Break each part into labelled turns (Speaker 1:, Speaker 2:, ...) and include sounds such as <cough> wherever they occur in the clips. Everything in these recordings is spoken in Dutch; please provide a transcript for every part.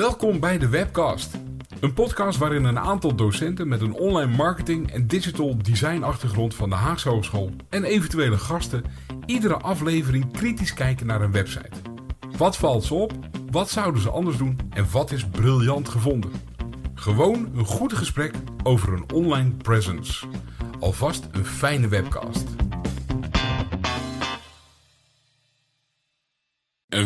Speaker 1: Welkom bij de Webcast. Een podcast waarin een aantal docenten met een online marketing en digital design achtergrond van de Haagse Hogeschool en eventuele gasten iedere aflevering kritisch kijken naar een website. Wat valt ze op? Wat zouden ze anders doen? En wat is briljant gevonden? Gewoon een goed gesprek over een online presence. Alvast een fijne webcast.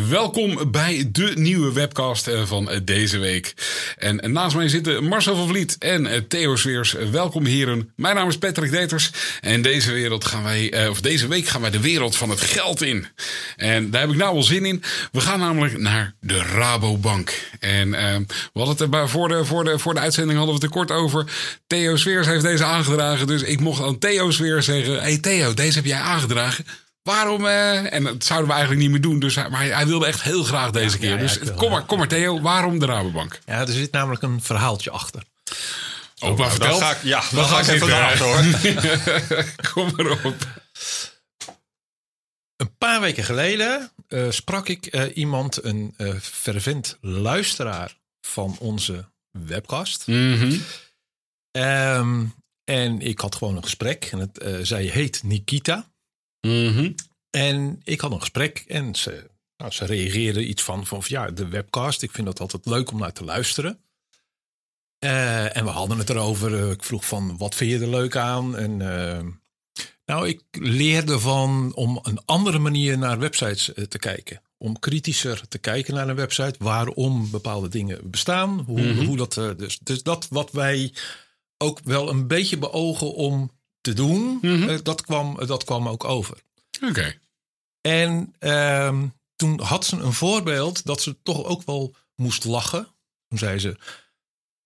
Speaker 1: Welkom bij de nieuwe webcast eh, van eh, deze week. En naast mij zitten Marcel van Vliet en eh, Theo Sveers. Welkom heren. Mijn naam is Patrick Deters. En deze, wereld gaan wij, of deze week gaan wij de wereld van het geld in. En daar heb ik nou wel zin in. We gaan namelijk naar de Rabobank. En we hadden het er voor de, voor, de, voor de uitzending hadden we het kort over. Theo Sveers heeft deze aangedragen. Dus ik mocht aan Theo Sveers zeggen: Hey Theo, deze heb jij aangedragen. Waarom? Uh, en dat zouden we eigenlijk niet meer doen. Dus, maar hij, wilde echt heel graag deze keer. dus kom, maar, kom maar, Theo. Waarom de Rabobank?
Speaker 2: Ja, er zit namelijk een verhaaltje achter.
Speaker 1: Oh, oh maar Dan
Speaker 3: ga ik, ja, dan, ga ik even naar hoor. <laughs>
Speaker 1: kom maar op.
Speaker 2: Een paar weken geleden uh, sprak ik uh, iemand, een fervent luisteraar van onze webcast.
Speaker 1: Mm -hmm.
Speaker 2: um, en ik had gewoon een gesprek. En het, zij heet Nikita.
Speaker 1: Mhm.
Speaker 2: En ik had een gesprek en ze, nou, ze reageerde iets van, van ja, de webcast. Ik vind dat altijd leuk om naar te luisteren. Uh, en we hadden het erover. Uh, ik vroeg van, wat vind je er leuk aan? En uh, nou, ik leerde van om een andere manier naar websites te kijken. Om kritischer te kijken naar een website. Waarom bepaalde dingen bestaan. Hoe, mm -hmm. hoe dat, dus, dus dat wat wij ook wel een beetje beogen om te doen, mm -hmm. dat, kwam, dat kwam ook over.
Speaker 1: Oké. Okay.
Speaker 2: En uh, toen had ze een voorbeeld dat ze toch ook wel moest lachen. Toen zei ze: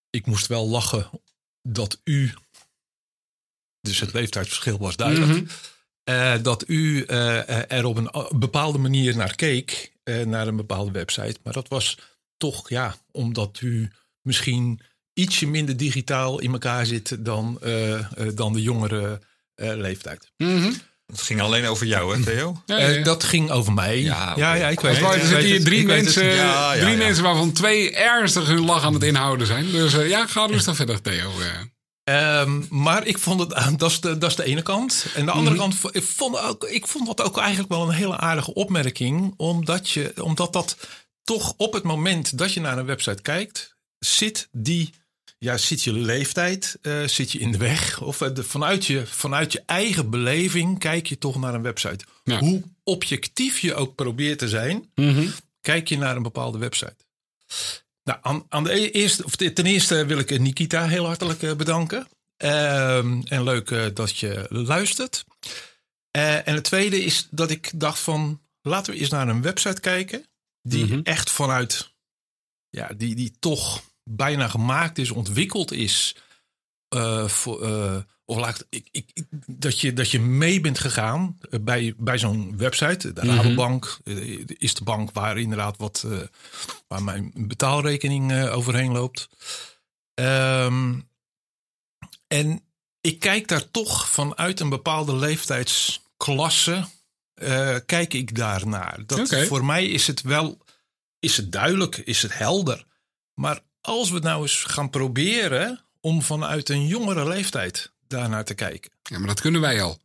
Speaker 2: Ik moest wel lachen dat u. Dus het leeftijdsverschil was duidelijk. Mm -hmm. uh, dat u uh, er op een bepaalde manier naar keek, uh, naar een bepaalde website. Maar dat was toch, ja, omdat u misschien ietsje minder digitaal in elkaar zit dan, dan de jongere leeftijd.
Speaker 1: Mm -hmm.
Speaker 3: Het ging alleen over jou, hè, Theo?
Speaker 2: Ja, ja. Uh, dat ging over mij.
Speaker 3: Ja,
Speaker 2: ja, ja ik weet
Speaker 1: het. Er zitten hier drie, mensen, ja, drie mensen waarvan twee ernstig hun lach aan het inhouden zijn. Dus uh, ja, ga rustig verder, Theo.
Speaker 2: Um, maar ik vond het, dat is de, dat is de ene kant. En de andere mm -hmm. kant, ik vond, ook, ik vond dat ook eigenlijk wel een hele aardige opmerking. Omdat, je, omdat dat toch op het moment dat je naar een website kijkt, zit die ja, zit je leeftijd, uh, zit je in de weg? Of uh, de, vanuit, je, vanuit je eigen beleving kijk je toch naar een website.
Speaker 1: Ja.
Speaker 2: Hoe objectief je ook probeert te zijn,
Speaker 1: mm -hmm.
Speaker 2: kijk je naar een bepaalde website. Nou, aan, aan de eerste, of ten eerste wil ik Nikita heel hartelijk bedanken. Ehm, en leuk dat je luistert. en het tweede is dat ik dacht van, laten we eens naar een website kijken. Die mm -hmm. echt vanuit, ja, die, die toch bijna gemaakt is, ontwikkeld is. Uh, voor, uh, of laat ik, ik, ik, dat, je, dat je mee bent gegaan bij, bij zo'n website. De Rabobank mm -hmm. is de bank waar inderdaad wat uh, waar mijn betaalrekening overheen loopt. Um, en ik kijk daar toch vanuit een bepaalde leeftijdsklasse. kijk ik daar naar. Dat,
Speaker 1: okay.
Speaker 2: Voor mij is het wel is het duidelijk, is het helder. Maar als we nou eens gaan proberen om vanuit een jongere leeftijd daarnaar te kijken.
Speaker 1: Ja, maar dat kunnen wij al.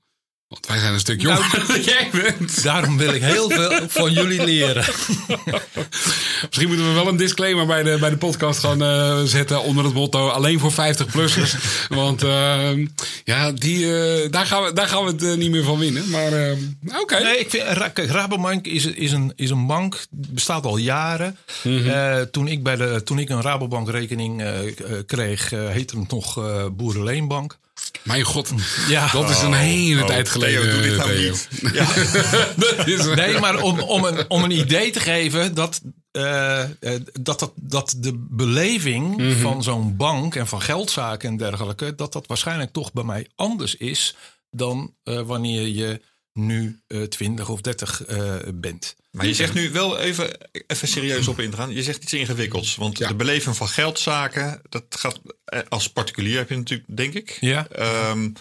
Speaker 1: Want wij zijn een stuk jonger nou, dan jij bent.
Speaker 2: Daarom wil ik heel veel van jullie leren. <laughs>
Speaker 1: Misschien moeten we wel een disclaimer bij de, bij de podcast gaan uh, zetten onder het motto alleen voor 50-plussers. <laughs> Want uh, ja, die, uh, daar, gaan we, daar gaan we het niet meer van winnen. Maar oké. Okay.
Speaker 2: Nee, ik vind, kijk, Rabobank is, is, een, is een bank, bestaat al jaren. Mm -hmm. toen, ik bij de, toen ik een Rabobank rekening kreeg, heette het nog Boerenleenbank.
Speaker 1: Mijn god, ja. dat is een hele oh, tijd geleden.
Speaker 3: Theo, doe dit nou niet. <laughs> Ja.
Speaker 2: dat is nee, maar om, om, een, om een idee te geven dat, uh, dat, dat, dat de beleving mm -hmm. van zo'n bank en van geldzaken en dergelijke, dat dat waarschijnlijk toch bij mij anders is dan uh, wanneer je nu uh, 20 of 30 uh, bent.
Speaker 3: Maar je zegt nu wel even, even serieus op in te gaan. Je zegt iets ingewikkelds. Want ja. de beleving van geldzaken, dat gaat als particulier heb je natuurlijk, denk ik.
Speaker 2: Ja.
Speaker 3: Um,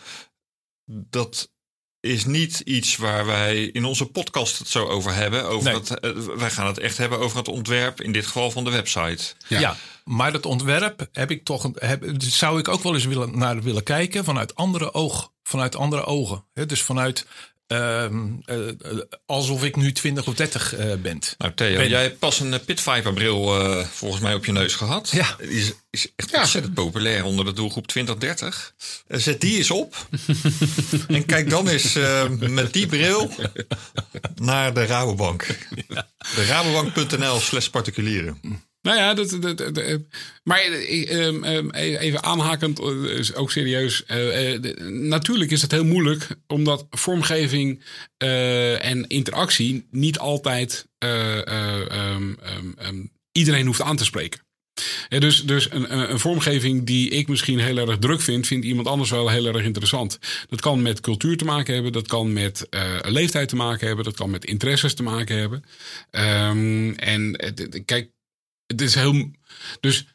Speaker 3: dat is niet iets waar wij in onze podcast het zo over hebben. Over
Speaker 2: Nee.
Speaker 3: het, eh, wij gaan het echt hebben over het ontwerp, in dit geval van de website.
Speaker 1: Ja.
Speaker 2: Ja. maar dat ontwerp heb ik toch, een- heb, zou ik ook wel eens willen, naar willen kijken vanuit andere oog, vanuit andere ogen. Hè, dus vanuit ehm, eh, eh, alsof ik nu 20 of 30 eh ben.
Speaker 3: Nou Theo,
Speaker 2: Ben-
Speaker 3: jij hebt pas een eh, Pit Viper bril eh, volgens mij op je neus gehad.
Speaker 2: Ja.
Speaker 3: Die is, is echt
Speaker 1: Ja.
Speaker 3: ontzettend populair onder de doelgroep 2030. Eh, zet die eens op. <laughs> en kijk dan eens eh, met die bril naar de Rabobank. <laughs> De Rabobank.nl slash particulieren.
Speaker 1: Nou ja, dat, dat, maar eh, ehm, ehm, even aanhakend, eh, is ook serieus. eh, natuurlijk is het heel moeilijk, omdat vormgeving en interactie niet altijd eh, eh, ehm, iedereen hoeft aan te spreken. Dus dus een, een, vormgeving die ik misschien heel erg druk vind, vindt iemand anders wel heel erg interessant. Dat kan met cultuur te maken hebben, dat kan met leeftijd te maken hebben, dat kan met interesses te maken hebben. En kijk, het is heel. Dus.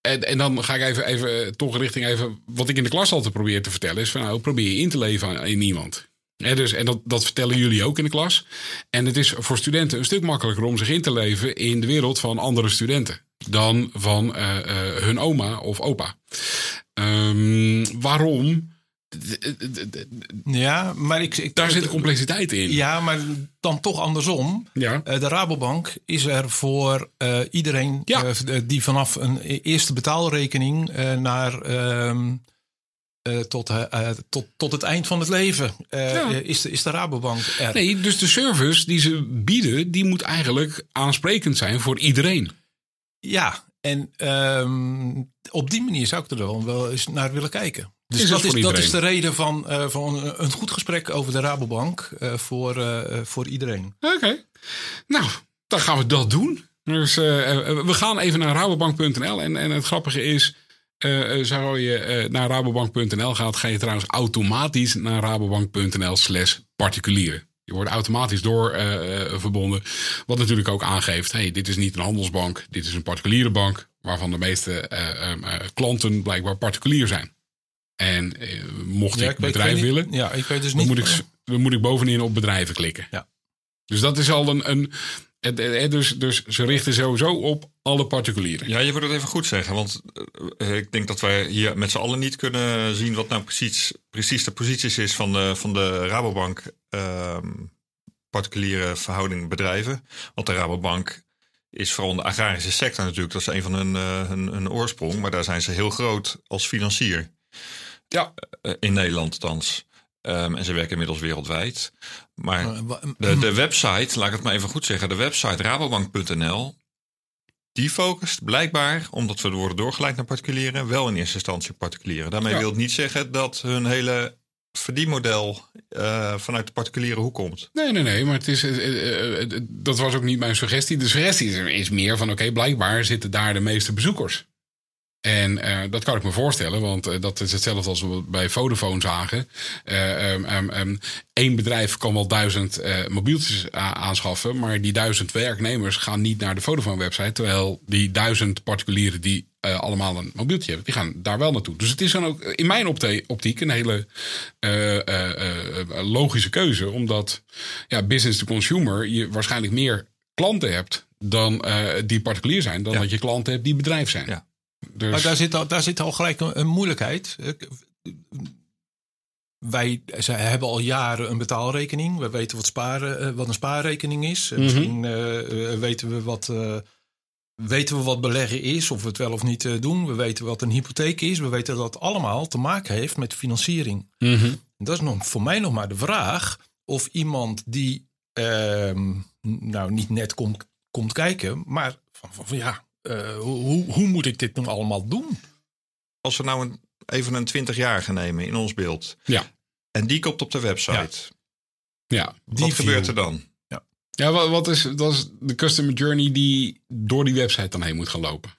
Speaker 1: En, en dan ga ik even, even toch richting even. Wat ik in de klas altijd probeer te vertellen is: van nou, probeer je in te leven in iemand. Dus, en dat, dat vertellen jullie ook in de klas. En het is voor studenten een stuk makkelijker om zich in te leven in de wereld van andere studenten. Dan van eh, eh, hun oma of opa. Ehm, waarom?
Speaker 2: Ja, maar ik, ik
Speaker 1: Daar zit de complexiteit in.
Speaker 2: Ja, maar dan toch andersom.
Speaker 1: Ja.
Speaker 2: Eh, de Rabobank is er voor eh, iedereen
Speaker 1: Ja.
Speaker 2: eh, die vanaf een e- eerste betaalrekening naar ehm, eh, tot, tot, tot het eind van het leven
Speaker 1: Ja.
Speaker 2: is, de, is de Rabobank er.
Speaker 1: Nee, dus de service die ze bieden, die moet eigenlijk aansprekend zijn voor iedereen.
Speaker 2: Ja, en ehm, op die manier zou ik er dan wel eens naar willen kijken. Dus
Speaker 1: Is
Speaker 2: dat, is, dat is de reden van, eh, van een, goed gesprek over de Rabobank eh, voor, eh, voor iedereen.
Speaker 1: Oké. Nou, dan gaan we dat doen. Dus we gaan even naar rabobank.nl. En, en het grappige is, zo je naar rabobank.nl gaat, ga je trouwens automatisch naar rabobank.nl slash particulieren. Je wordt automatisch door verbonden. Wat natuurlijk ook aangeeft, hey, dit is niet een handelsbank, dit is een particuliere bank. Waarvan de meeste klanten blijkbaar particulier zijn. En eh, mocht
Speaker 2: Ja,
Speaker 1: ik
Speaker 2: ik
Speaker 1: bedrijf
Speaker 2: weet
Speaker 1: willen,
Speaker 2: Ja, ik weet dus
Speaker 1: dan
Speaker 2: niet.
Speaker 1: moet, ik, dan moet ik bovenin op bedrijven klikken.
Speaker 2: Ja.
Speaker 1: Dus dat is al een. een het- het- dus, dus ze richten sowieso op alle particulieren.
Speaker 3: Ja, je moet het even goed zeggen. Want eh, ik denk dat wij hier met z'n allen niet kunnen zien wat nou precies, precies de posities is van de, van de Rabobank ehm, particuliere verhouding bedrijven. Want de Rabobank is vooral de agrarische sector natuurlijk. Dat is een van hun, eh, hun, hun oorsprong. Maar daar zijn ze heel groot als financier.
Speaker 1: Ja.
Speaker 3: Eh, in Nederland althans. Ehm, en ze werken inmiddels wereldwijd. Maar
Speaker 2: Eh,
Speaker 3: de, de website, laat ik het maar even goed zeggen. De website rabobank.nl. Die focust blijkbaar, omdat we worden doorgeleid naar particulieren, wel in eerste instantie op particulieren. Daarmee
Speaker 1: Ja.
Speaker 3: wil het niet zeggen dat hun hele verdienmodel eh, vanuit de particuliere hoek komt.
Speaker 1: Nee, nee, nee. Maar het is, eh, eh, eh, dat was ook niet mijn suggestie. De suggestie is, is meer van: oké, blijkbaar zitten daar de meeste bezoekers. En eh, dat kan ik me voorstellen, want eh, dat is hetzelfde als we bij Vodafone zagen. Eh, ehm, ehm, ehm, Eén bedrijf kan wel duizend mobieltjes aanschaffen, maar die duizend werknemers gaan niet naar de Vodafone-website. Terwijl die duizend particulieren die allemaal een mobieltje hebben, die gaan daar wel naartoe. Dus het is dan ook in mijn optiek een hele logische keuze, omdat ja, business to consumer je waarschijnlijk meer klanten hebt dan die particulier zijn, dan
Speaker 3: Ja.
Speaker 1: dat je klanten hebt die bedrijf zijn.
Speaker 3: Ja.
Speaker 1: Dus,
Speaker 2: Maar daar zit al, daar zit al gelijk een, een moeilijkheid. Eh, Wij ze hebben al jaren een betaalrekening. We weten wat, sparen, eh, wat een spaarrekening is.
Speaker 1: Mhm.
Speaker 2: Misschien eh, weten, we wat, weten we wat beleggen is, of we het wel of niet doen. We weten wat een hypotheek is. We weten dat het allemaal te maken heeft met financiering.
Speaker 1: Mhm.
Speaker 2: Dat is nog, voor mij nog maar de vraag of iemand die ehm, nou niet net komt, komt kijken, maar van, van, van ja, eh, hoe, hoe moet ik dit nu allemaal doen?
Speaker 3: Als we nou een, even een 20-jarige nemen in ons beeld.
Speaker 1: Ja.
Speaker 3: En die komt op de website.
Speaker 1: ja.
Speaker 3: Wat
Speaker 2: Die
Speaker 3: gebeurt
Speaker 2: view.
Speaker 3: er dan?
Speaker 1: Ja, wat, wat is, dat is de customer journey die door die website dan heen moet gaan lopen?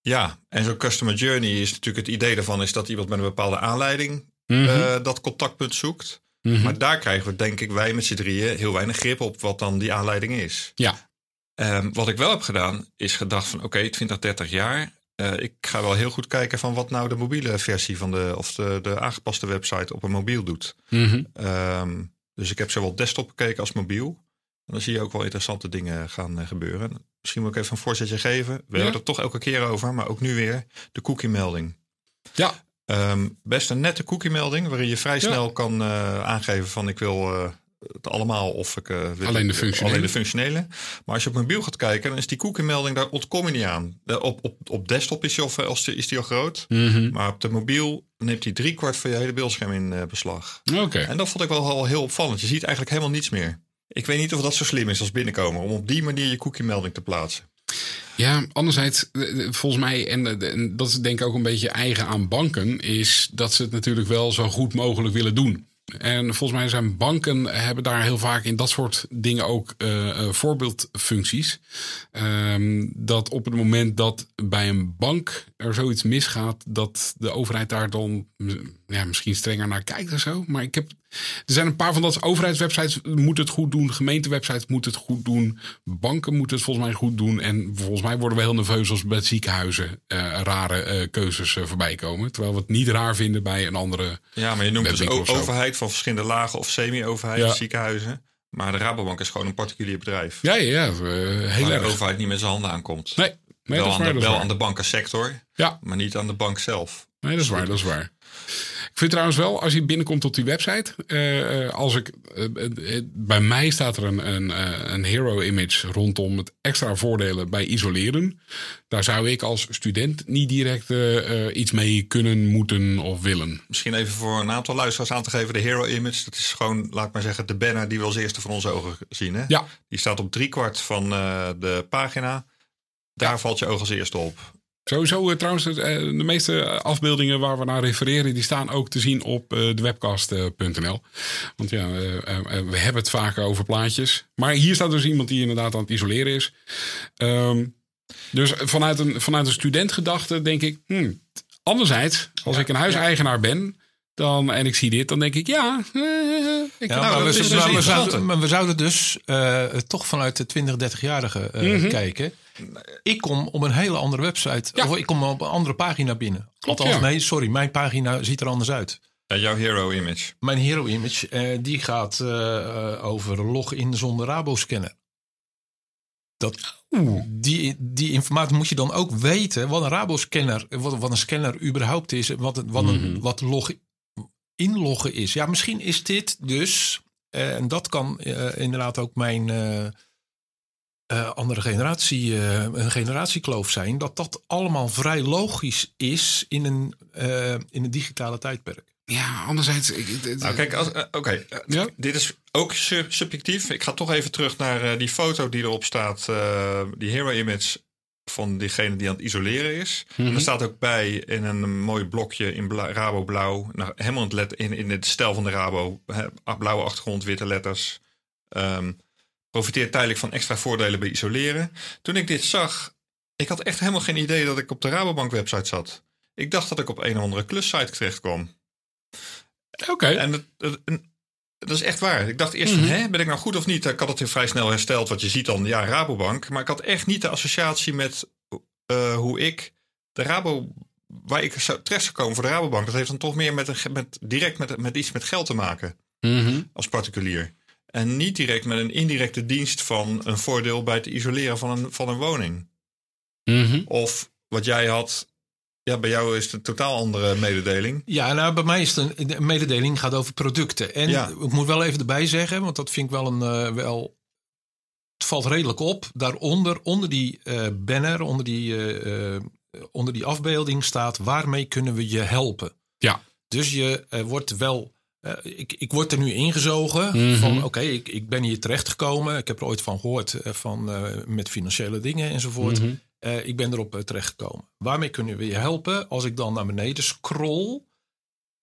Speaker 3: Ja, en zo'n customer journey is natuurlijk het idee daarvan is dat iemand met een bepaalde aanleiding
Speaker 1: Mhm.
Speaker 3: eh, dat contactpunt zoekt.
Speaker 1: Mhm.
Speaker 3: Maar daar krijgen we denk ik wij met z'n drieën heel weinig grip op wat dan die aanleiding is.
Speaker 1: Ja.
Speaker 3: Ehm, wat ik wel heb gedaan is gedacht van oké, 20, 30 jaar. eh, ik ga wel heel goed kijken van wat nou de mobiele versie van de, of de, de aangepaste website op een mobiel doet.
Speaker 1: Mhm.
Speaker 3: Ehm, dus ik heb zowel desktop gekeken als mobiel. En dan zie je ook wel interessante dingen gaan eh, gebeuren. Misschien moet ik even een voorzetje geven. We
Speaker 1: Ja.
Speaker 3: hebben het er toch elke keer over, maar ook nu weer de cookie-melding.
Speaker 1: Ja,
Speaker 3: Ehm, best een nette cookie-melding, waarin je vrij snel kan eh, aangeven van ik wil het allemaal of ik eh,
Speaker 1: Alleen de functionele.
Speaker 3: alleen de functionele. Maar als je op mobiel gaat kijken, dan is die cookie-melding daar ontkom je niet aan. Op, op, op desktop is die, al, is die al groot,
Speaker 1: Mhm.
Speaker 3: maar op de mobiel neemt hij drie kwart van je hele beeldscherm in eh, beslag.
Speaker 1: oké.
Speaker 3: En dat vond ik wel al heel opvallend. Je ziet eigenlijk helemaal niets meer. Ik weet niet of dat zo slim is als binnenkomen om op die manier je cookie-melding te plaatsen.
Speaker 1: Ja, anderzijds, eh, volgens mij, en, en dat is denk ik ook een beetje eigen aan banken, is dat ze het natuurlijk wel zo goed mogelijk willen doen. En volgens mij zijn banken hebben daar heel vaak in dat soort dingen ook eh, eh, voorbeeldfuncties. Ehm, dat op het moment dat bij een bank er zoiets misgaat, dat de overheid daar dan ja, misschien strenger naar kijkt of zo. Maar ik heb, er zijn een paar van dat overheidswebsites moeten het goed doen, gemeentewebsites moeten het goed doen, banken moeten het volgens mij goed doen. En volgens mij worden we heel nerveus als bij ziekenhuizen eh, rare eh, keuzes eh, voorbij komen. Terwijl we het niet raar vinden bij een andere.
Speaker 3: Ja, maar je noemt dus overheid van verschillende lagen of semi-overheid,
Speaker 1: Ja.
Speaker 3: ziekenhuizen. Maar de Rabobank is gewoon een particulier bedrijf.
Speaker 1: Ja, ja, ja heel erg.
Speaker 3: de overheid niet met zijn handen aankomt.
Speaker 1: Nee, nee
Speaker 3: wel
Speaker 1: dat is
Speaker 3: aan,
Speaker 1: waar.
Speaker 3: de,
Speaker 1: dat is
Speaker 3: wel
Speaker 1: waar.
Speaker 3: aan de bankensector,
Speaker 1: Ja,
Speaker 3: maar niet aan de bank zelf.
Speaker 1: Nee, dat is waar, dat is waar. Ik vind trouwens wel, als je binnenkomt op die website, eh, eh, als ik, eh, bij mij staat er een, een, een hero image rondom het extra voordelen bij isoleren. Daar zou ik als student niet direct iets mee kunnen, moeten of willen.
Speaker 3: Misschien even voor een aantal luisteraars aan te geven. De hero image, dat is gewoon, laat ik maar zeggen, de banner die we als eerste van onze ogen zien. Hè?
Speaker 1: Ja,
Speaker 3: Die staat op driekwart van de pagina. Daar valt je oog als eerste op.
Speaker 1: sowieso eh, trouwens, eh, de meeste afbeeldingen waar we naar refereren, die staan ook te zien op eh, dewebcast.nl. Want ja, we hebben het vaker over plaatjes. Maar hier staat dus iemand die inderdaad aan het isoleren is. Ehm, dus vanuit een, vanuit een studentgedachte denk ik, hmm, anderzijds, als ik een huiseigenaar ben, dan, en ik zie dit, dan denk ik, ja, eh, ik
Speaker 2: Ja, maar,
Speaker 3: dat
Speaker 2: we,
Speaker 3: dus
Speaker 2: maar zouden, maar we zouden dus toch vanuit de 20, 30-jarige eh,
Speaker 1: Mhm.
Speaker 2: kijken. Ik kom op een hele andere website.
Speaker 1: Ja.
Speaker 2: Of ik kom op een andere pagina binnen.
Speaker 1: Klopt,
Speaker 2: Althans,
Speaker 1: ja.
Speaker 2: nee, sorry. Mijn pagina ziet er anders uit.
Speaker 3: Ja, jouw hero image.
Speaker 2: Mijn hero image eh, die gaat eh, eh, over login zonder Rabo-scanner. Dat, die, die informatie moet je dan ook weten. Wat een Rabo-scanner, wat, wat een scanner überhaupt is. Wat, wat, een,
Speaker 1: Mhm.
Speaker 2: wat log, inloggen is. Ja, misschien is dit dus... eh, en dat kan eh, inderdaad ook mijn... eh, andere generatie, eh, een generatiekloof zijn, dat dat allemaal vrij logisch is in een, eh, in een digitale tijdperk.
Speaker 1: ja, anderzijds, ik, het-
Speaker 3: Nou, kijk, als- oké.
Speaker 1: Ja.
Speaker 3: Dit is ook sub- subjectief. Ik ga toch even terug naar eh, die foto die erop staat. eh, die hero image van diegene die aan het isoleren is. En
Speaker 1: Mhm.
Speaker 3: er staat ook bij in een mooi blokje in bla- Rabo blauw. Nou, helemaal in het, in, in het stijl van de Rabo. hè, blauwe achtergrond, witte letters. Ehm, profiteert tijdelijk van extra voordelen bij isoleren. Toen ik dit zag, ik had echt helemaal geen idee dat ik op de Rabobank website zat. Ik dacht dat ik op een of andere klussite terecht kwam.
Speaker 1: Oké.
Speaker 3: En dat, dat, en dat is echt waar. Ik dacht eerst van,
Speaker 1: Mhm.
Speaker 3: hè, ben ik nou goed of niet? Ik had het vrij snel hersteld, wat je ziet dan, ja, Rabobank. Maar ik had echt niet de associatie met eh, hoe ik de Rabo, waar ik zou, terecht zou komen voor de Rabobank. Dat heeft dan toch meer met, een, met direct met, met iets met geld te maken
Speaker 1: Mhm.
Speaker 3: als particulier. En niet direct met een indirecte dienst van een voordeel bij het isoleren van een, van een woning.
Speaker 1: Mhm.
Speaker 3: Of wat jij had, ja, bij jou is het een totaal andere mededeling.
Speaker 2: Ja, nou, bij mij is het een, de mededeling gaat over producten. En
Speaker 3: Ja.
Speaker 2: ik moet wel even erbij zeggen, want dat vind ik wel een eh, wel. Het valt redelijk op. Daaronder, onder die eh, banner, onder die, eh, onder die afbeelding staat: waarmee kunnen we je helpen?
Speaker 1: Ja.
Speaker 2: Dus je wordt wel. Eh, ik, ik word er nu ingezogen
Speaker 1: Mhm.
Speaker 2: van oké, ik, ik ben hier terechtgekomen. Ik heb er ooit van gehoord eh, van, eh, met financiële dingen enzovoort. Eh, ik ben erop terechtgekomen. Waarmee kunnen we je helpen? Als ik dan naar beneden scroll,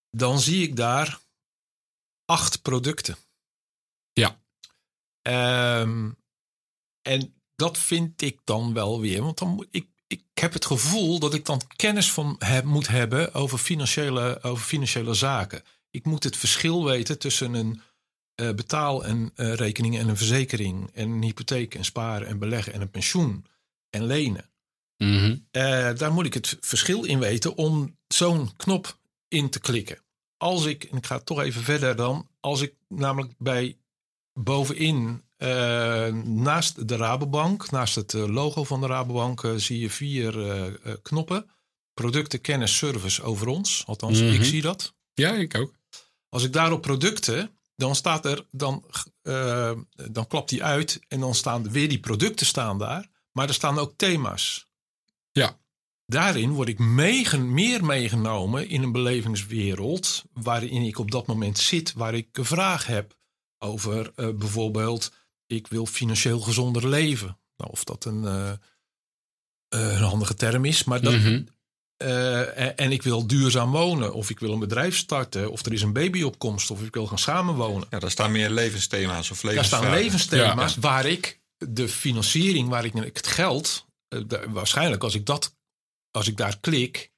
Speaker 2: dan zie ik daar acht producten.
Speaker 1: Ja.
Speaker 2: Ehm, en dat vind ik dan wel weer, want dan moet ik, ik heb het gevoel dat ik dan kennis van heb, moet hebben over financiële, over financiële zaken. Ik moet het verschil weten tussen een eh, betaal- en eh, rekening en een verzekering en een hypotheek en sparen en beleggen en een pensioen en lenen.
Speaker 1: Mhm.
Speaker 2: Eh, daar moet ik het verschil in weten om zo'n knop in te klikken. Als ik, en ik ga toch even verder dan, als ik namelijk bij bovenin naast de Rabobank, naast het logo van de Rabobank, zie je vier knoppen. Producten, kennis, service over ons. Althans,
Speaker 1: Mhm.
Speaker 2: ik zie dat.
Speaker 1: Ja, ik ook.
Speaker 2: Als ik daarop producten, dan staat er, dan, eh, dan klapt die uit en dan staan er weer die producten staan daar. Maar er staan ook thema's.
Speaker 1: Ja.
Speaker 2: Daarin word ik meegen, meer meegenomen in een belevingswereld waarin ik op dat moment zit, waar ik een vraag heb over eh, bijvoorbeeld, ik wil financieel gezonder leven. Nou, of dat een, eh, een handige term is, maar dat,
Speaker 1: Mhm.
Speaker 2: En, en ik wil duurzaam wonen, of ik wil een bedrijf starten, of er is een babyopkomst, of ik wil gaan samenwonen.
Speaker 3: Ja, daar staan meer levensthema's of
Speaker 2: Daar
Speaker 3: levensvragen.
Speaker 2: staan levensthema's waar ik de financiering, waar ik het geld, eh, waarschijnlijk als ik dat, als ik daar klik,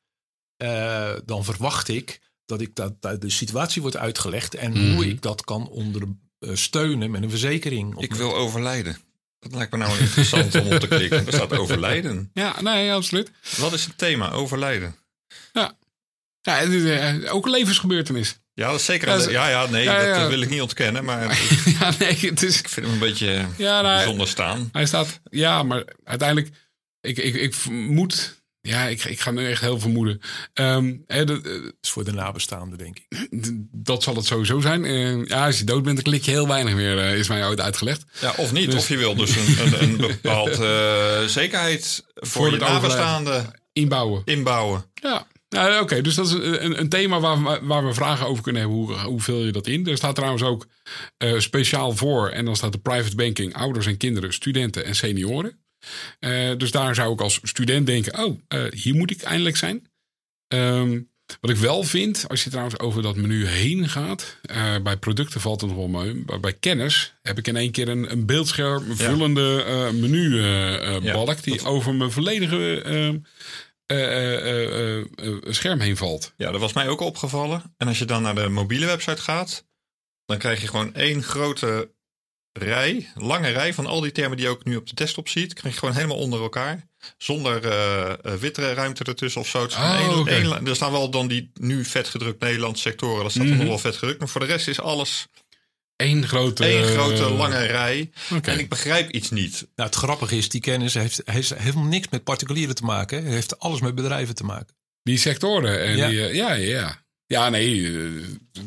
Speaker 2: eh, dan verwacht ik dat ik dat, dat de situatie wordt uitgelegd en
Speaker 1: Mhm.
Speaker 2: hoe ik dat kan ondersteunen met een verzekering.
Speaker 3: Ik wil overlijden. Dat lijkt me nou interessant om op te klikken. Er staat overlijden.
Speaker 1: Ja, nee, absoluut.
Speaker 3: Wat is het thema? Overlijden.
Speaker 1: Ja, het is eh, ook een levensgebeurtenis.
Speaker 3: Ja, dat is zeker.
Speaker 1: Ja,
Speaker 3: Ja, ja, nee,
Speaker 1: Ja,
Speaker 3: dat
Speaker 1: ja.
Speaker 3: wil ik niet ontkennen. Maar <laughs> ik
Speaker 1: ja, nee, het is...
Speaker 3: vind hem een beetje
Speaker 1: Ja, nou,
Speaker 3: bijzonder staan.
Speaker 1: Hij staat, ja, maar uiteindelijk, ik, ik, ik moet, ja, ik, ik ga nu echt heel vermoeden. Ehm, hè, de- de-
Speaker 2: is voor de nabestaanden, denk ik.
Speaker 1: dat zal het sowieso zijn. Eh, ja, als je dood bent, dan klik je heel weinig meer, eh, is mij ooit uitgelegd.
Speaker 3: Ja, of niet.
Speaker 1: Dus-
Speaker 3: Of je wil dus een, een, een bepaald eh, zekerheid voor,
Speaker 1: Voor
Speaker 3: je
Speaker 1: het overlijden.
Speaker 3: nabestaanden
Speaker 1: Inbouwen.
Speaker 3: inbouwen.
Speaker 1: Ja. Nou, Oké, dus dat is een, een thema waar, we- waar we vragen over kunnen hebben. Hoe, hoe vul je dat in? Er staat trouwens ook eh, speciaal voor. En dan staat de private banking, ouders en kinderen, studenten en senioren. Eh, dus daar zou ik als student denken, oh, eh, hier moet ik eindelijk zijn. Ehm, wat ik wel vind, als je trouwens over dat menu heen gaat, eh, bij producten valt het nog wel mee, maar bij kennis heb ik in één keer een, een beeldscherm vullende menu
Speaker 3: Ja,
Speaker 1: balk die over mijn volledige eh, eh, eh, eh, eh, scherm heen valt.
Speaker 3: Ja, dat was mij ook opgevallen. En als je dan naar de mobiele website gaat, dan krijg je gewoon één grote rij, lange rij van al die termen die je ook nu op de desktop ziet. Krijg je gewoon helemaal onder elkaar. Zonder eh eh, witte ruimte ertussen of zo. Het
Speaker 1: Oh,
Speaker 3: één- één- er staan wel dan die nu vet gedrukt Nederlandse sectoren. Dat staat
Speaker 1: Mhm.
Speaker 3: nog wel vet gedrukt. Maar voor de rest is alles
Speaker 1: Eén grote...
Speaker 3: één grote
Speaker 1: eh,
Speaker 3: lange rij. En ik begrijp iets niet.
Speaker 2: Nou, het grappige is, die kennis heeft, heeft helemaal niks met particulieren te maken. Het heeft alles met bedrijven te maken.
Speaker 1: Die sectoren. En
Speaker 2: Ja.
Speaker 1: Die, eh, ja, ja, ja. Ja, nee,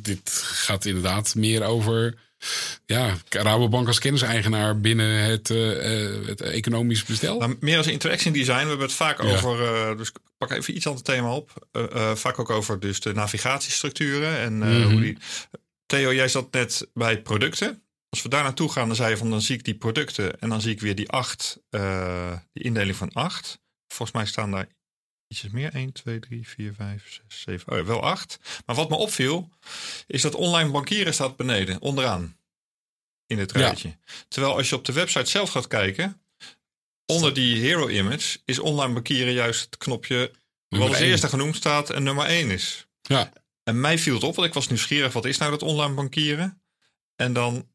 Speaker 1: dit gaat inderdaad meer over... Ja, Rabobank als kenniseigenaar binnen het, eh, eh, het economisch bestel.
Speaker 3: Meer als interaction design. We hebben het vaak
Speaker 1: Ja.
Speaker 3: over. eh, dus ik pak even iets ander thema op. Vaak ook over dus de navigatiestructuren. En
Speaker 1: Mhm.
Speaker 3: hoe die. Theo, jij zat net bij producten. Als we daar naartoe gaan, dan zei je van dan zie ik die producten. En dan zie ik weer die acht. die indeling van acht. Volgens mij staan daar ietsjes meer. 1, 2, 3, 4, 5, 6, 7. Oh ja, wel acht. Maar wat me opviel, is dat online bankieren staat beneden, onderaan. In het
Speaker 1: Ja.
Speaker 3: rijtje. Terwijl als je op de website zelf gaat kijken, onder die hero image is online bankieren juist het knopje wat
Speaker 1: Nummer
Speaker 3: als
Speaker 1: één.
Speaker 3: eerste genoemd staat en nummer 1 is.
Speaker 1: Ja,
Speaker 3: En mij viel het op, want ik was nieuwsgierig, wat is nou dat online bankieren? En dan,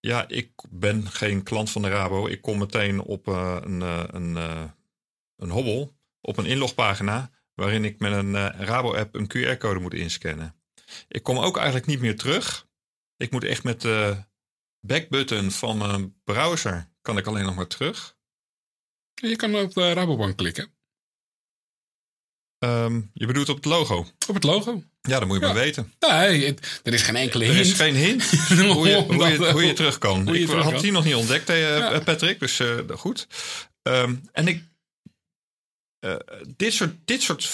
Speaker 3: ja, ik ben geen klant van de Rabo. Ik kom meteen op eh, een, eh, een, eh, een hobbel, op een inlogpagina, waarin ik met een eh, Rabo-app een QR-code moet inscannen. Ik kom ook eigenlijk niet meer terug. Ik moet echt met de backbutton van mijn browser, kan ik alleen nog maar terug.
Speaker 1: je kan op de Rabobank klikken.
Speaker 3: Ehm, je bedoelt op het logo.
Speaker 1: Op het logo.
Speaker 3: Ja, dat moet je
Speaker 1: Ja.
Speaker 3: maar weten.
Speaker 1: Nee, er is geen enkele
Speaker 3: Er
Speaker 1: hint.
Speaker 3: is geen hint <laughs> hoe je, hoe je, hoe je terug kan.
Speaker 1: Hoe je
Speaker 3: ik
Speaker 1: terug
Speaker 3: had
Speaker 1: kan.
Speaker 3: die nog niet ontdekt, eh. Patrick. Dus eh, goed. Ehm, en ik... eh, dit soort... Dit soort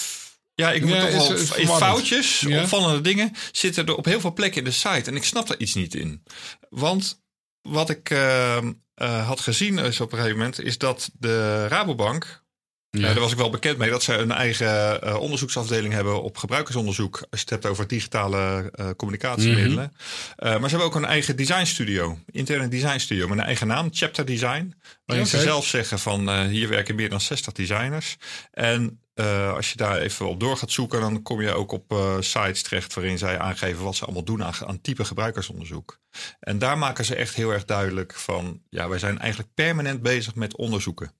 Speaker 3: ja, ik moet
Speaker 1: Ja,
Speaker 3: toch wel... foutjes,
Speaker 1: Ja.
Speaker 3: opvallende dingen... zitten er op heel veel plekken in de site. En ik snap daar iets niet in. Want wat ik ehm, eh, had gezien is op een gegeven moment... is dat de Rabobank...
Speaker 1: Ja.
Speaker 3: Ja, daar was ik wel bekend mee dat ze een eigen eh, onderzoeksafdeling hebben op gebruikersonderzoek. Als je het hebt over digitale eh, communicatiemiddelen. Eh, maar ze hebben ook een eigen designstudio, interne designstudio met een eigen naam, Chapter Design. Waarin ze zelf zeggen van eh, hier werken meer dan 60 designers. En eh, als je daar even op door gaat zoeken, dan kom je ook op eh, sites terecht waarin zij aangeven wat ze allemaal doen aan, aan type gebruikersonderzoek. En daar maken ze echt heel erg duidelijk van, ja, wij zijn eigenlijk permanent bezig met onderzoeken.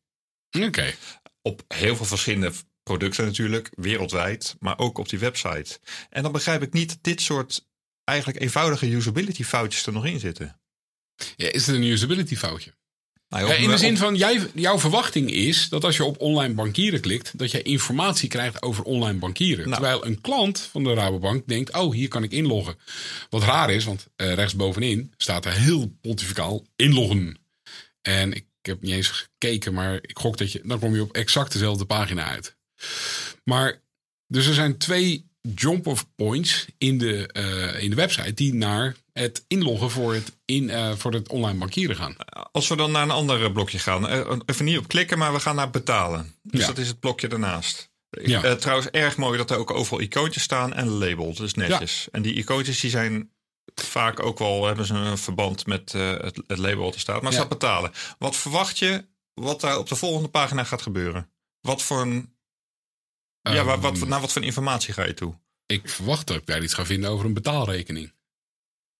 Speaker 1: Oké.
Speaker 3: Op heel veel verschillende producten natuurlijk, wereldwijd, maar ook op die website. En dan begrijp ik niet dat dit soort eigenlijk eenvoudige usability foutjes er nog in zitten.
Speaker 1: Ja, is het een usability foutje?
Speaker 3: Nou,
Speaker 1: Ja, in de zin van, jij, jouw verwachting is dat als je op online bankieren klikt, dat je informatie krijgt over online bankieren.
Speaker 3: Nou.
Speaker 1: Terwijl een klant van de Rabobank denkt, oh, hier kan ik inloggen. Wat raar is, want eh, rechtsbovenin staat er heel pontificaal inloggen. En ik heb niet eens gekeken, maar ik gok dat je, dan kom je op exact dezelfde pagina uit. Maar, dus er zijn twee jump-off points in de, eh, in de website die naar het inloggen voor het, in, eh, voor het online bankieren gaan.
Speaker 3: Als we dan naar een ander blokje gaan. eh, Even niet op klikken, maar we gaan naar betalen. Dus
Speaker 1: Ja.
Speaker 3: dat is het blokje daarnaast.
Speaker 1: Ja.
Speaker 3: Eh, trouwens, erg mooi dat er ook overal icoontjes staan en label. Dus netjes. En die icoontjes die zijn vaak ook wel, hebben ze een verband met eh, het, het label wat er staat. Maar
Speaker 1: Ja.
Speaker 3: staat betalen. Wat verwacht je wat daar op de volgende pagina gaat gebeuren? Wat voor een... ja, wat, wat,
Speaker 1: Ehm,
Speaker 3: naar wat voor informatie ga je toe?
Speaker 1: Ik verwacht dat ik daar iets ga vinden over een betaalrekening.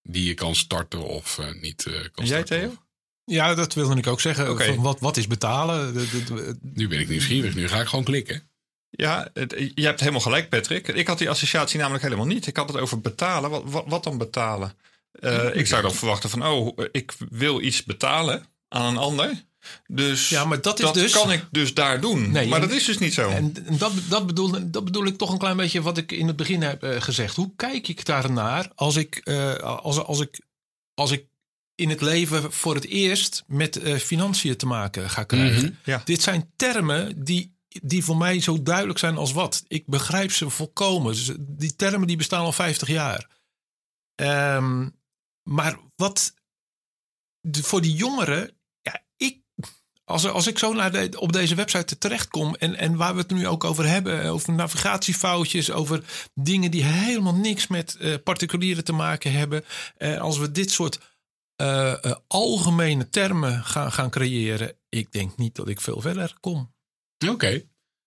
Speaker 1: Die je kan starten of eh, niet eh, kan
Speaker 3: En jij,
Speaker 1: starten.
Speaker 3: Theo?
Speaker 2: Ja, dat wilde ik ook zeggen.
Speaker 3: Oké.
Speaker 2: Van wat, wat is betalen? De- de- de-
Speaker 1: Nu ben ik nieuwsgierig. Nu ga ik gewoon klikken.
Speaker 3: Ja, het- je hebt helemaal gelijk, Patrick. Ik had die associatie namelijk helemaal niet. Ik had het over betalen. Wat, wat, wat dan betalen? Eh, ik zou dan verwachten van, oh, ik wil iets betalen aan een ander. Dus
Speaker 2: Ja, maar dat is dus-
Speaker 3: kan ik dus daar doen.
Speaker 2: Nee,
Speaker 3: maar dat is dus niet zo.
Speaker 2: En dat, dat, bedoel, dat bedoel ik toch een klein beetje wat ik in het begin heb eh, gezegd. Hoe kijk ik daarnaar als ik, eh, als, als, ik, als ik in het leven voor het eerst met financiën te maken ga krijgen?
Speaker 1: Mhm.
Speaker 3: Ja.
Speaker 2: Dit zijn termen die, die voor mij zo duidelijk zijn als wat. Ik begrijp ze volkomen. Die termen die bestaan al 50 jaar. Ehm, maar wat voor die jongeren, ja, als, als ik zo naar op deze website terechtkom en, en waar we het nu ook over hebben, over navigatiefoutjes, over dingen die helemaal niks met eh, particulieren te maken hebben, eh, als we dit soort eh, eh, algemene termen gaan, gaan creëren, ik denk niet dat ik veel verder kom
Speaker 1: Oké.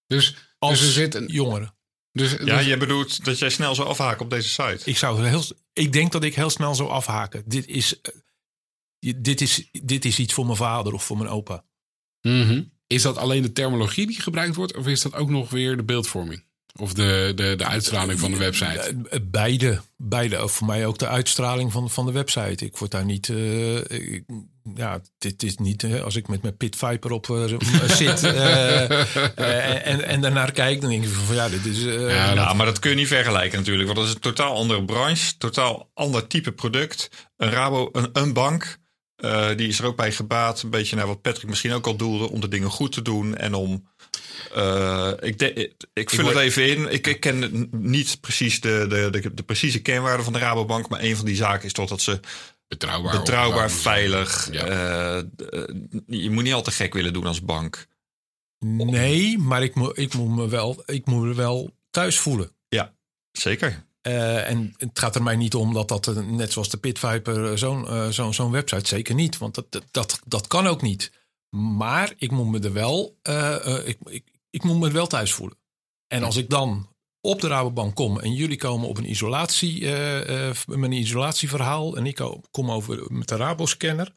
Speaker 1: Dus,
Speaker 2: als
Speaker 1: dus er zit een.
Speaker 2: jongeren.
Speaker 1: Dus,
Speaker 3: ja,
Speaker 1: dus-
Speaker 3: je bedoelt dat jij snel zou afhaken op deze site.
Speaker 2: Ik, zou heel, ik denk dat ik heel snel zou afhaken. Dit is, eh, dit, is, dit is iets voor mijn vader of voor mijn opa.
Speaker 1: Mhm. Is dat alleen de terminologie die gebruikt wordt, of is dat ook nog weer de beeldvorming? Of de, de, de uitstraling van de website?
Speaker 2: Eh, eh, Beide. Beide. Of voor mij ook de uitstraling van, van de website. Ik word daar niet. eh, ik- ja, dit is niet. eh, als ik met mijn Pit Viper op zit eh, <laughs> eh, en, en daarnaar kijk, dan denk ik van ja, dit is. eh,
Speaker 1: Ja,
Speaker 3: Ja, maar dat kun je niet vergelijken natuurlijk. Want dat is een totaal andere branche, totaal ander type product. Een Rabo, een, een bank, eh, die is er ook bij gebaat. Een beetje naar wat Patrick misschien ook al doelde, om de dingen goed te doen en om. eh, ik, de, ik vul
Speaker 1: word-
Speaker 3: het even in. Ik, ik ken niet precies de, de, de, de precieze kernwaarden van de Rabobank. Maar een van die zaken is toch dat ze
Speaker 1: betrouwbaar.
Speaker 3: betrouwbaar, veilig.
Speaker 1: Ja.
Speaker 3: eh, je moet niet al te gek willen doen als bank.
Speaker 2: nee, maar ik moet, ik, moet me wel, ik moet me wel thuis voelen.
Speaker 3: Zeker.
Speaker 2: Eh, en het gaat er mij niet om dat dat, eh, net zoals de Pit Viper, eh, zo'n zo'n zo'n website, zeker niet. Want dat, dat, dat, kan ook niet. Maar ik moet me er wel, ik, ik, ik moet me er wel thuis voelen. En als ik dan op de Rabobank kom en jullie komen op een isolatie, een isolatieverhaal en ik ko- kom over met de Raboscanner,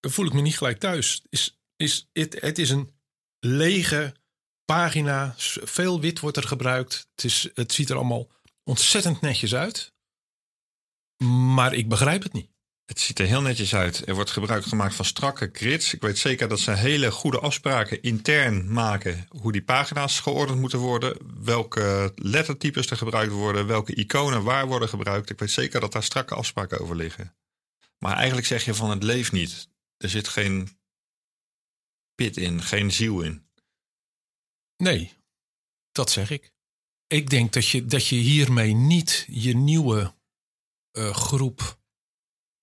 Speaker 2: dan voel ik me niet gelijk thuis. Is, is, het, het is een lege pagina, veel wit wordt er gebruikt. Het, is, het ziet er allemaal ontzettend netjes uit. Maar ik begrijp het niet.
Speaker 3: Het ziet er heel netjes uit. Er wordt gebruik gemaakt van strakke grids. Ik weet zeker dat ze hele goede afspraken intern maken hoe die pagina's geordend moeten worden, welke lettertypes er gebruikt worden, welke iconen waar worden gebruikt. Ik weet zeker dat daar strakke afspraken over liggen. Maar eigenlijk zeg je van het leeft niet. Er zit geen pit in, geen ziel in.
Speaker 2: Nee, dat zeg ik. Ik denk dat je, dat je hiermee niet je nieuwe eh, groep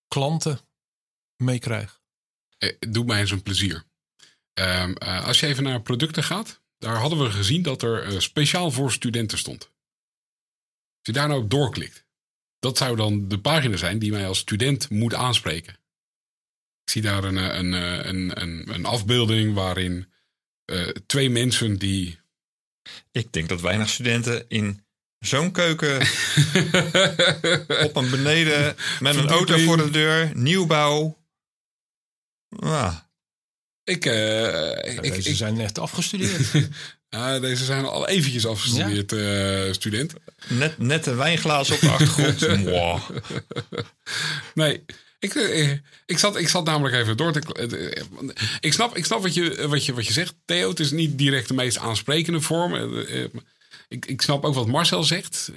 Speaker 2: klanten meekrijgt.
Speaker 1: Eh, Doe mij eens een plezier. Ehm, eh, als je even naar producten gaat, daar hadden we gezien dat er speciaal voor studenten stond. Als je daar nou op doorklikt, dat zou dan de pagina zijn die mij als student moet aanspreken. Ik zie daar een, een, een, een, afbeelding waarin twee mensen die.
Speaker 3: Ik denk dat weinig studenten in zo'n keuken <laughs> op een beneden met een auto voor de deur, nieuwbouw. Ah,
Speaker 1: Ik, uh, ik,
Speaker 2: Deze
Speaker 1: ik,
Speaker 2: zijn net afgestudeerd. <laughs>
Speaker 1: uh, deze zijn al eventjes afgestudeerd, ja. uh, student.
Speaker 3: Net, net een wijnglaas op de achtergrond. <laughs> wow.
Speaker 1: Nee, ik, ik, zat, ik zat namelijk even door te. Ik snap, ik snap wat, je, wat, je, wat je zegt, Theo. Het is niet direct de meest aansprekende vorm. Ik, ik snap ook wat Marcel zegt.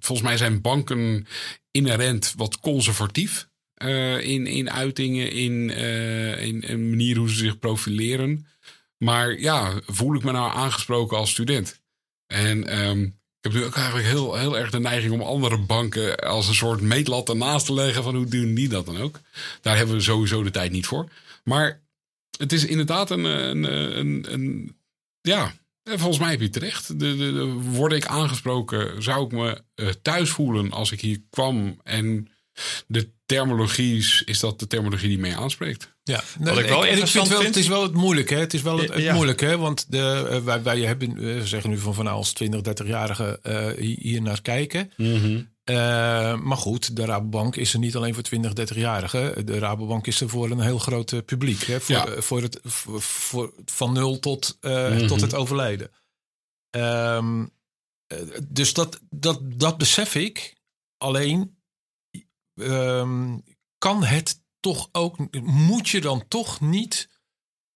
Speaker 1: Volgens mij zijn banken inherent wat conservatief. In, in uitingen, in, in manier hoe ze zich profileren. Maar ja, voel ik me nou aangesproken als student? En um, ik heb nu ook eigenlijk heel, heel erg de neiging om andere banken als een soort meetlat ernaast te leggen van hoe doen die dat dan ook. Daar hebben we sowieso de tijd niet voor. Maar het is inderdaad een, een, een, ja, volgens mij heb je terecht. De, de, word ik aangesproken, zou ik me uh, thuis voelen als ik hier kwam en de terminologie is dat de terminologie die mij aanspreekt.
Speaker 2: Ja, nou, ik wel interessant vind, wel, Het is wel het moeilijk, hè? Het is wel het, het ja. moeilijk, hè? Want de, uh, wij, wij hebben, we zeggen nu van van als 20, 30-jarigen uh, hier naar kijken.
Speaker 1: Mm -hmm.
Speaker 2: uh, maar goed, de Rabobank is er niet alleen voor 20, 30-jarigen. De Rabobank is er voor een heel groot publiek. Hè? Voor,
Speaker 1: ja.
Speaker 2: voor het, voor, voor, van nul tot, mm -hmm. tot het overlijden. Um, dus dat, dat, dat besef ik. Alleen um, kan het toch ook, moet je dan toch niet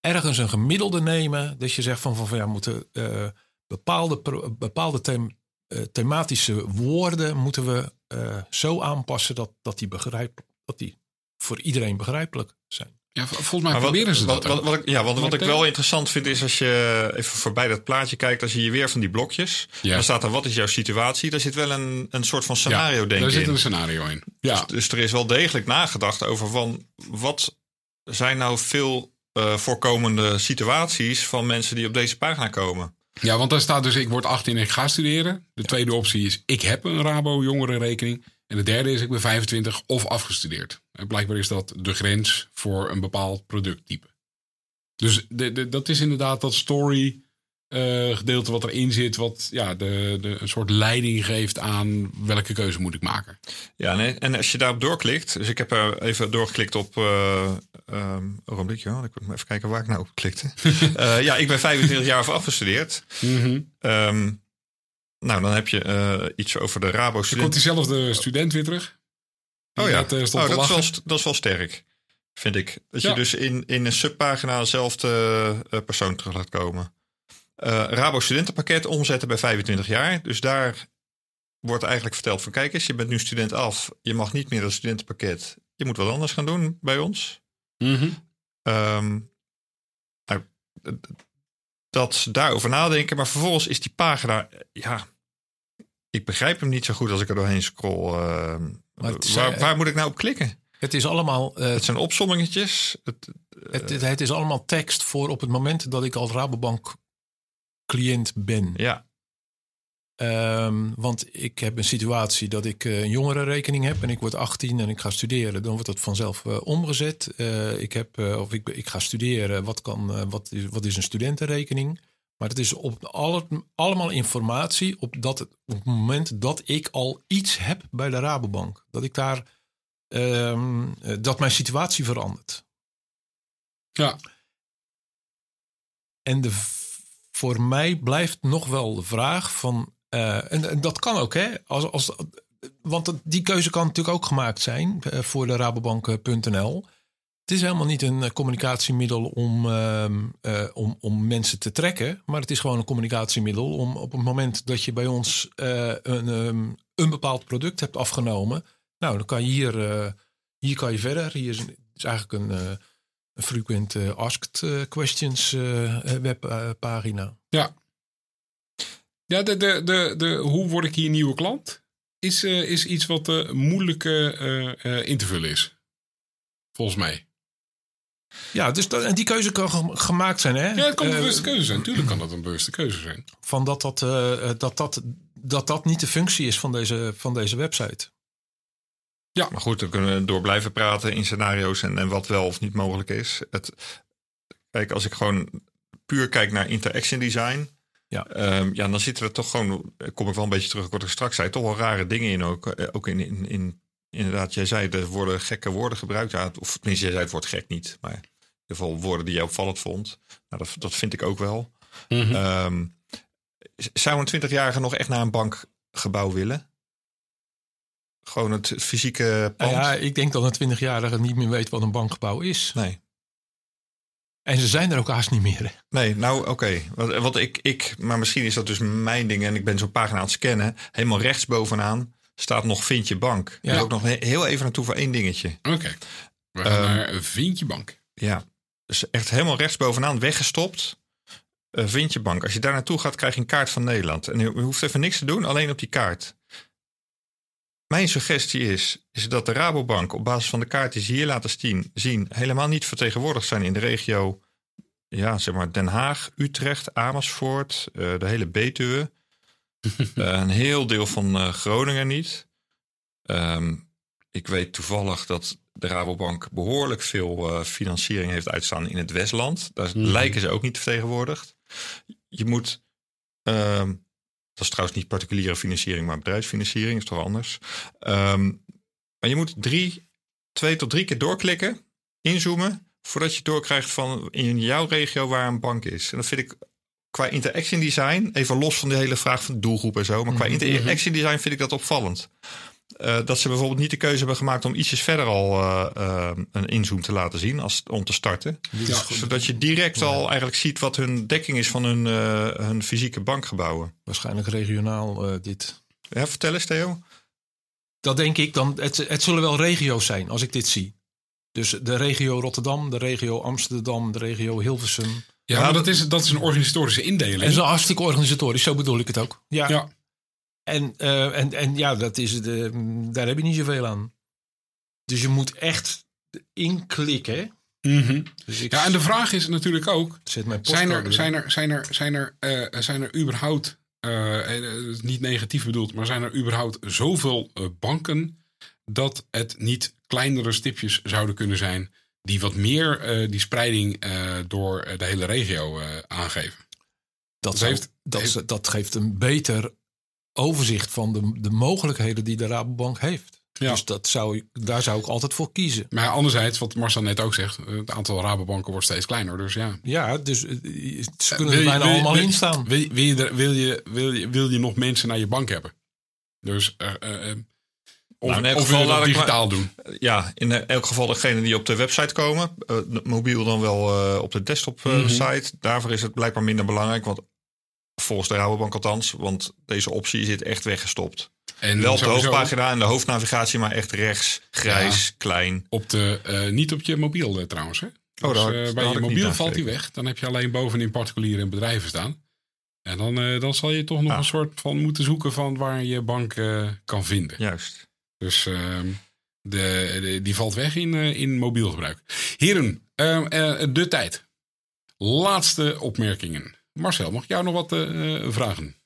Speaker 2: ergens een gemiddelde nemen dat je zegt van, van, van ja, moeten uh, bepaalde, bepaalde them, uh, thematische woorden moeten we uh, zo aanpassen dat, dat, die begrijp, dat die voor iedereen begrijpelijk zijn.
Speaker 1: Ja, volgens mij maar proberen
Speaker 3: wat,
Speaker 1: ze
Speaker 3: wat,
Speaker 1: dat.
Speaker 3: Wat, wat, ik, ja, want wat ik wel interessant vind is als je even voorbij dat plaatje kijkt, dan zie je weer van die blokjes.
Speaker 1: Ja.
Speaker 3: Dan staat er wat is jouw situatie? Daar zit wel een, een soort van scenario
Speaker 1: ja,
Speaker 3: denk ik
Speaker 1: Daar zit
Speaker 3: in.
Speaker 1: een scenario in. Ja.
Speaker 3: Dus, dus, er is wel degelijk nagedacht over van wat zijn nou veel uh, voorkomende situaties van mensen die op deze pagina komen.
Speaker 1: Ja, want daar staat dus ik word 18 en ik ga studeren. De tweede optie is ik heb een Rabo jongerenrekening. En de derde is ik ben 25 of afgestudeerd. En blijkbaar is dat de grens voor een bepaald producttype. Dus de, de, dat is inderdaad dat story uh, gedeelte wat erin zit. Wat ja, de, de, een soort leiding geeft aan welke keuze moet ik maken.
Speaker 3: Ja, nee, en als je daarop doorklikt. Dus ik heb er even doorgeklikt op... Uh, um, oh, een beetje, hoor. Ik moet even kijken waar ik nou op klikte. uh, <laughs> ja, ik ben 25 jaar voor afgestudeerd.
Speaker 1: Mm -hmm.
Speaker 3: um, nou, dan heb je uh, iets over de Rabo
Speaker 1: student. komt diezelfde student weer terug.
Speaker 3: Oh ja, dat, uh, stond oh, dat, is wel, dat is wel sterk, vind ik. Dat ja. je dus in, in een subpagina dezelfde uh, persoon terug laat komen. Rabo studentenpakket omzetten bij 25 jaar. Dus daar wordt eigenlijk verteld van... kijk eens, je bent nu student af. Je mag niet meer dat studentenpakket. Je moet wat anders gaan doen bij ons.
Speaker 1: Mm -hmm.
Speaker 3: um, nou, dat daarover nadenken. Maar vervolgens is die pagina, ja, ik begrijp hem niet zo goed als ik er doorheen scroll. Uh,
Speaker 2: is,
Speaker 3: waar, waar, moet ik nou op klikken?
Speaker 2: Het is allemaal. Uh,
Speaker 3: het zijn opsommingetjes. Het,
Speaker 2: uh, het, het, het, is allemaal tekst voor op het moment dat ik als Rabobank cliënt ben.
Speaker 3: Ja.
Speaker 2: Um, want ik heb een situatie dat ik uh, een jongerenrekening heb en ik word 18 en ik ga studeren. Dan wordt dat vanzelf uh, omgezet. Uh, ik heb, of ik, ik ga studeren, wat, kan, wat, is, wat is een studentenrekening? Maar het is op alle, allemaal informatie op, dat, op het moment dat ik al iets heb bij de Rabobank. Dat ik daar, um, dat mijn situatie verandert.
Speaker 1: Ja.
Speaker 2: En de, voor mij blijft nog wel de vraag van uh, en, dat kan ook, hè? Als, als, want die keuze kan natuurlijk ook gemaakt zijn uh, voor de Rabobank.nl. Het is helemaal niet een communicatiemiddel om, uh, om, om mensen te trekken, maar het is gewoon een communicatiemiddel om op het moment dat je bij ons een, um, een bepaald product hebt afgenomen, nou, dan kan je hier, hier kan je verder. Hier is, is eigenlijk een, een frequent asked questions webpagina.
Speaker 1: Ja, ja, de, de, de, de, hoe word ik hier nieuwe klant? Is, uh, is iets wat uh, moeilijk uh, in te vullen is. Volgens mij.
Speaker 2: Ja, dus dat, en die keuze kan gemaakt zijn, hè?
Speaker 1: Ja, het kan een bewuste keuze zijn. Tuurlijk kan dat een bewuste keuze zijn.
Speaker 2: Van dat dat, dat, dat, dat, dat niet de functie is van deze, van deze website.
Speaker 3: Ja, maar goed, dan kunnen we door blijven praten in scenario's en, en wat wel of niet mogelijk is. Het, kijk, als ik gewoon puur kijk naar interaction design
Speaker 2: ja.
Speaker 3: Um, ja, dan zitten we toch gewoon, kom ik wel een beetje terug op wat ik straks zei, toch wel rare dingen in ook. Ook in, in, in inderdaad, jij zei, er worden gekke woorden gebruikt. Ja, of tenminste, jij zei het woord gek niet. Maar ieder geval woorden die jij opvallend vond. Nou, dat, dat vind ik ook wel.
Speaker 1: Mhm.
Speaker 3: Ehm, zou een 20-jarige nog echt naar een bankgebouw willen? Gewoon het fysieke pand?
Speaker 2: Nou ja, ik denk dat een 20-jarige niet meer weet wat een bankgebouw is.
Speaker 3: Nee.
Speaker 2: En ze zijn er ook haast niet meer. hè.
Speaker 3: Nee, nou oké. Want, want ik, ik, maar misschien is dat dus mijn ding en ik ben zo'n pagina aan het scannen. Helemaal rechtsbovenaan staat nog Vind je bank.
Speaker 2: Ja.
Speaker 3: Dus ook nog he- heel even naartoe voor één dingetje.
Speaker 1: Oké. We gaan
Speaker 3: Ehm,
Speaker 1: naar Vinkje Bank.
Speaker 3: Ja, dus echt helemaal rechtsbovenaan weggestopt. Eh, vind je bank. Als je daar naartoe gaat, krijg je een kaart van Nederland. En je je hoeft even niks te doen, alleen op die kaart. Mijn suggestie is, is dat de Rabobank op basis van de kaart die ze hier laten zien, zien helemaal niet vertegenwoordigd zijn in de regio ja, zeg maar Den Haag, Utrecht, Amersfoort, eh, de hele Betuwe. <laughs> Eh, een heel deel van eh, Groningen niet. Ehm, ik weet toevallig dat de Rabobank behoorlijk veel financiering heeft uitstaan in het Westland. Daar
Speaker 1: Mhm.
Speaker 3: lijken ze ook niet vertegenwoordigd. Je moet, ehm, dat is trouwens niet particuliere financiering, maar bedrijfsfinanciering, is toch anders. Ehm, maar je moet drie, twee tot drie keer doorklikken, inzoomen, voordat je doorkrijgt van in jouw regio waar een bank is. En dat vind ik qua interaction design, even los van de hele vraag van de doelgroep en zo, maar qua
Speaker 2: Mhm.
Speaker 3: interaction design vind ik dat opvallend. Eh, dat ze bijvoorbeeld niet de keuze hebben gemaakt om ietsjes verder al eh, eh, een inzoom te laten zien als, om te starten.
Speaker 2: Goed.
Speaker 3: Zodat je direct al eigenlijk ziet wat hun dekking is van hun, eh, hun fysieke bankgebouwen.
Speaker 2: Waarschijnlijk regionaal eh, dit.
Speaker 3: Ja, vertel eens Theo.
Speaker 2: Dat denk ik dan. Het, het zullen wel regio's zijn als ik dit zie. Dus de regio Rotterdam, de regio Amsterdam, de regio Hilversum.
Speaker 1: Ja, maar dat is, dat is een organisatorische indeling.
Speaker 2: En zo hartstikke organisatorisch, zo bedoel ik het ook. Ja.
Speaker 1: Ja.
Speaker 2: En, eh, en, en ja, dat is de, daar heb je niet zoveel aan. Dus je moet echt inklikken.
Speaker 1: Mhm.
Speaker 2: Dus ik
Speaker 1: Ja, en de vraag is natuurlijk ook:
Speaker 2: zet mijn
Speaker 1: zijn er, zijn er, zijn er, zijn er, eh, zijn er überhaupt, eh, eh, niet negatief bedoeld, maar zijn er überhaupt zoveel eh, banken dat het niet kleinere stipjes zouden kunnen zijn die wat meer eh, die spreiding eh, door eh, de hele regio eh, aangeven?
Speaker 2: Dat,
Speaker 1: Dat
Speaker 2: zou-
Speaker 1: heeft-
Speaker 2: dat,
Speaker 1: heeft-
Speaker 2: dat geeft een beter overzicht van de, de mogelijkheden die de Rabobank heeft.
Speaker 1: Ja.
Speaker 2: Dus dat zou, ik- daar zou ik altijd voor kiezen.
Speaker 1: Maar anderzijds, wat Marcel net ook zegt, eh, het aantal Rabobanken wordt steeds kleiner. Dus ja.
Speaker 2: Ja, dus eh, ze kunnen
Speaker 1: Wil
Speaker 2: er
Speaker 1: je-
Speaker 2: bijna allemaal in staan.
Speaker 1: Wil, je- wil, je, wil, je, wil, je, wil je nog mensen naar je bank hebben? Dus eh, eh, eh, of,
Speaker 3: Nou, in elk
Speaker 1: of
Speaker 3: geval laat ik maar-
Speaker 1: digitaal doen?
Speaker 3: Ja, in elk geval degene die op de website komen. eh, mobiel dan wel eh, op de desktop eh,
Speaker 1: Mhm.
Speaker 3: site. Daarvoor is het blijkbaar minder belangrijk. Want volgens de Rabobank althans. Want deze optie zit echt weggestopt.
Speaker 1: En
Speaker 3: wel op de hoofdpagina en de hoofdnavigatie. Maar echt rechts, grijs, klein.
Speaker 1: Op de, eh, niet op je mobiel eh, trouwens. Hè? Dus,
Speaker 3: daar had-
Speaker 1: eh, bij je mobiel valt die weg. Dan heb je alleen bovenin particulieren en bedrijven staan. En dan, dan zal je toch nog een soort van moeten zoeken van waar je bank kan vinden.
Speaker 3: Juist.
Speaker 1: Dus ehm, de, de- die valt weg in, in mobiel gebruik. Heren, ehm, eh, de tijd. Laatste opmerkingen. Marcel, mag ik jou nog wat eh, eh, vragen?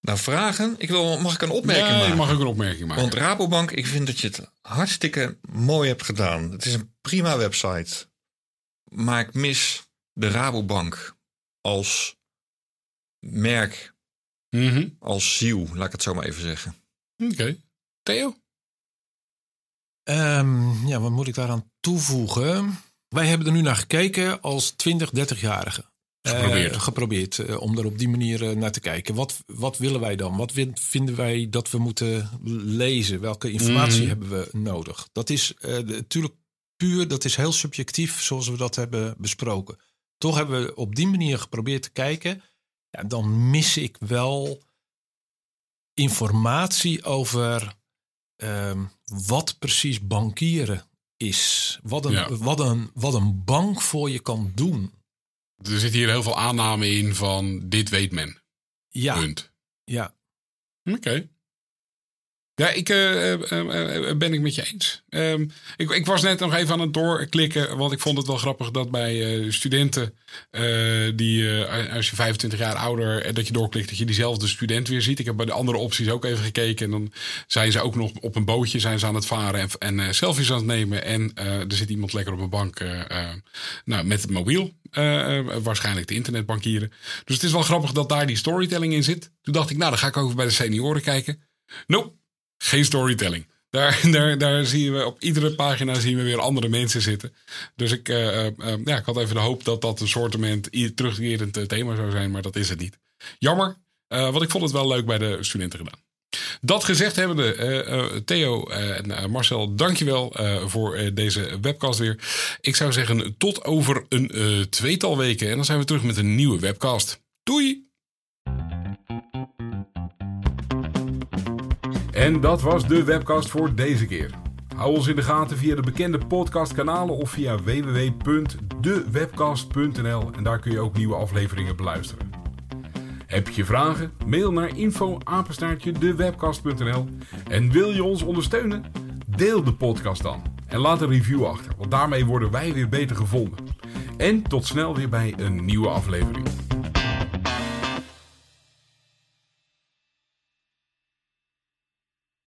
Speaker 3: Nou, vragen. Ik wil, mag ik een opmerking
Speaker 1: ja,
Speaker 3: maken?
Speaker 1: mag ook een opmerking maken.
Speaker 3: Want Rabobank, ik vind dat je het hartstikke mooi hebt gedaan. Het is een prima website. Maar ik mis de Rabobank als merk,
Speaker 1: Mhm.
Speaker 3: als ziel, laat ik het zo maar even zeggen.
Speaker 1: Oké. Theo?
Speaker 2: Ehm, ja, wat moet ik daaraan toevoegen? Wij hebben er nu naar gekeken als 20, 30-jarigen.
Speaker 1: Geprobeerd.
Speaker 2: geprobeerd eh, om er op die manier eh, naar te kijken. Wat, wat willen wij dan? Wat vinden wij dat we moeten lezen? Welke informatie
Speaker 1: Mhm.
Speaker 2: hebben we nodig? Dat is eh, natuurlijk puur, dat is heel subjectief zoals we dat hebben besproken. Toch hebben we op die manier geprobeerd te kijken. Ja, dan mis ik wel informatie over ehm, wat precies bankieren is. Wat een,
Speaker 1: Ja.
Speaker 2: wat, een, wat een bank voor je kan doen.
Speaker 1: Er zit hier heel veel aanname in van dit weet men.
Speaker 2: Ja,
Speaker 1: Punt.
Speaker 2: ja.
Speaker 1: Oké. Ja, ik eh, eh, eh, ben ik met je eens. Ehm, ik, ik was net nog even aan het doorklikken, want ik vond het wel grappig dat bij studenten die als je 25 jaar ouder dat je doorklikt dat je diezelfde student weer ziet. Ik heb bij de andere opties ook even gekeken en dan zijn ze ook nog op een bootje zijn ze aan het varen en, en selfies aan het nemen en er zit iemand lekker op een bank nou, met het mobiel, waarschijnlijk de internetbankieren. Dus het is wel grappig dat daar die storytelling in zit. Toen dacht ik, nou dan ga ik over bij de senioren kijken. Nope. Geen storytelling. Daar, <laughs> daar, daar zien we op iedere pagina zien we weer andere mensen zitten. Dus ik, uh, uh, ja, ik had even de hoop dat dat een soortement terugkerend thema zou zijn, maar dat is het niet. Jammer, want ik vond het wel leuk bij de studenten gedaan. Dat gezegd hebbende, Theo en Marcel, dankjewel voor deze webcast weer. Ik zou zeggen tot over een tweetal weken en dan zijn we terug met een nieuwe webcast. Doei! En dat was de webcast voor deze keer. Hou ons in de gaten via de bekende podcastkanalen of via www.dewebcast.nl en daar kun je ook nieuwe afleveringen beluisteren. Heb je vragen? Mail naar info@dewebcast.nl en wil je ons ondersteunen? Deel de podcast dan en laat een review achter, want daarmee worden wij weer beter gevonden. En tot snel weer bij een nieuwe aflevering.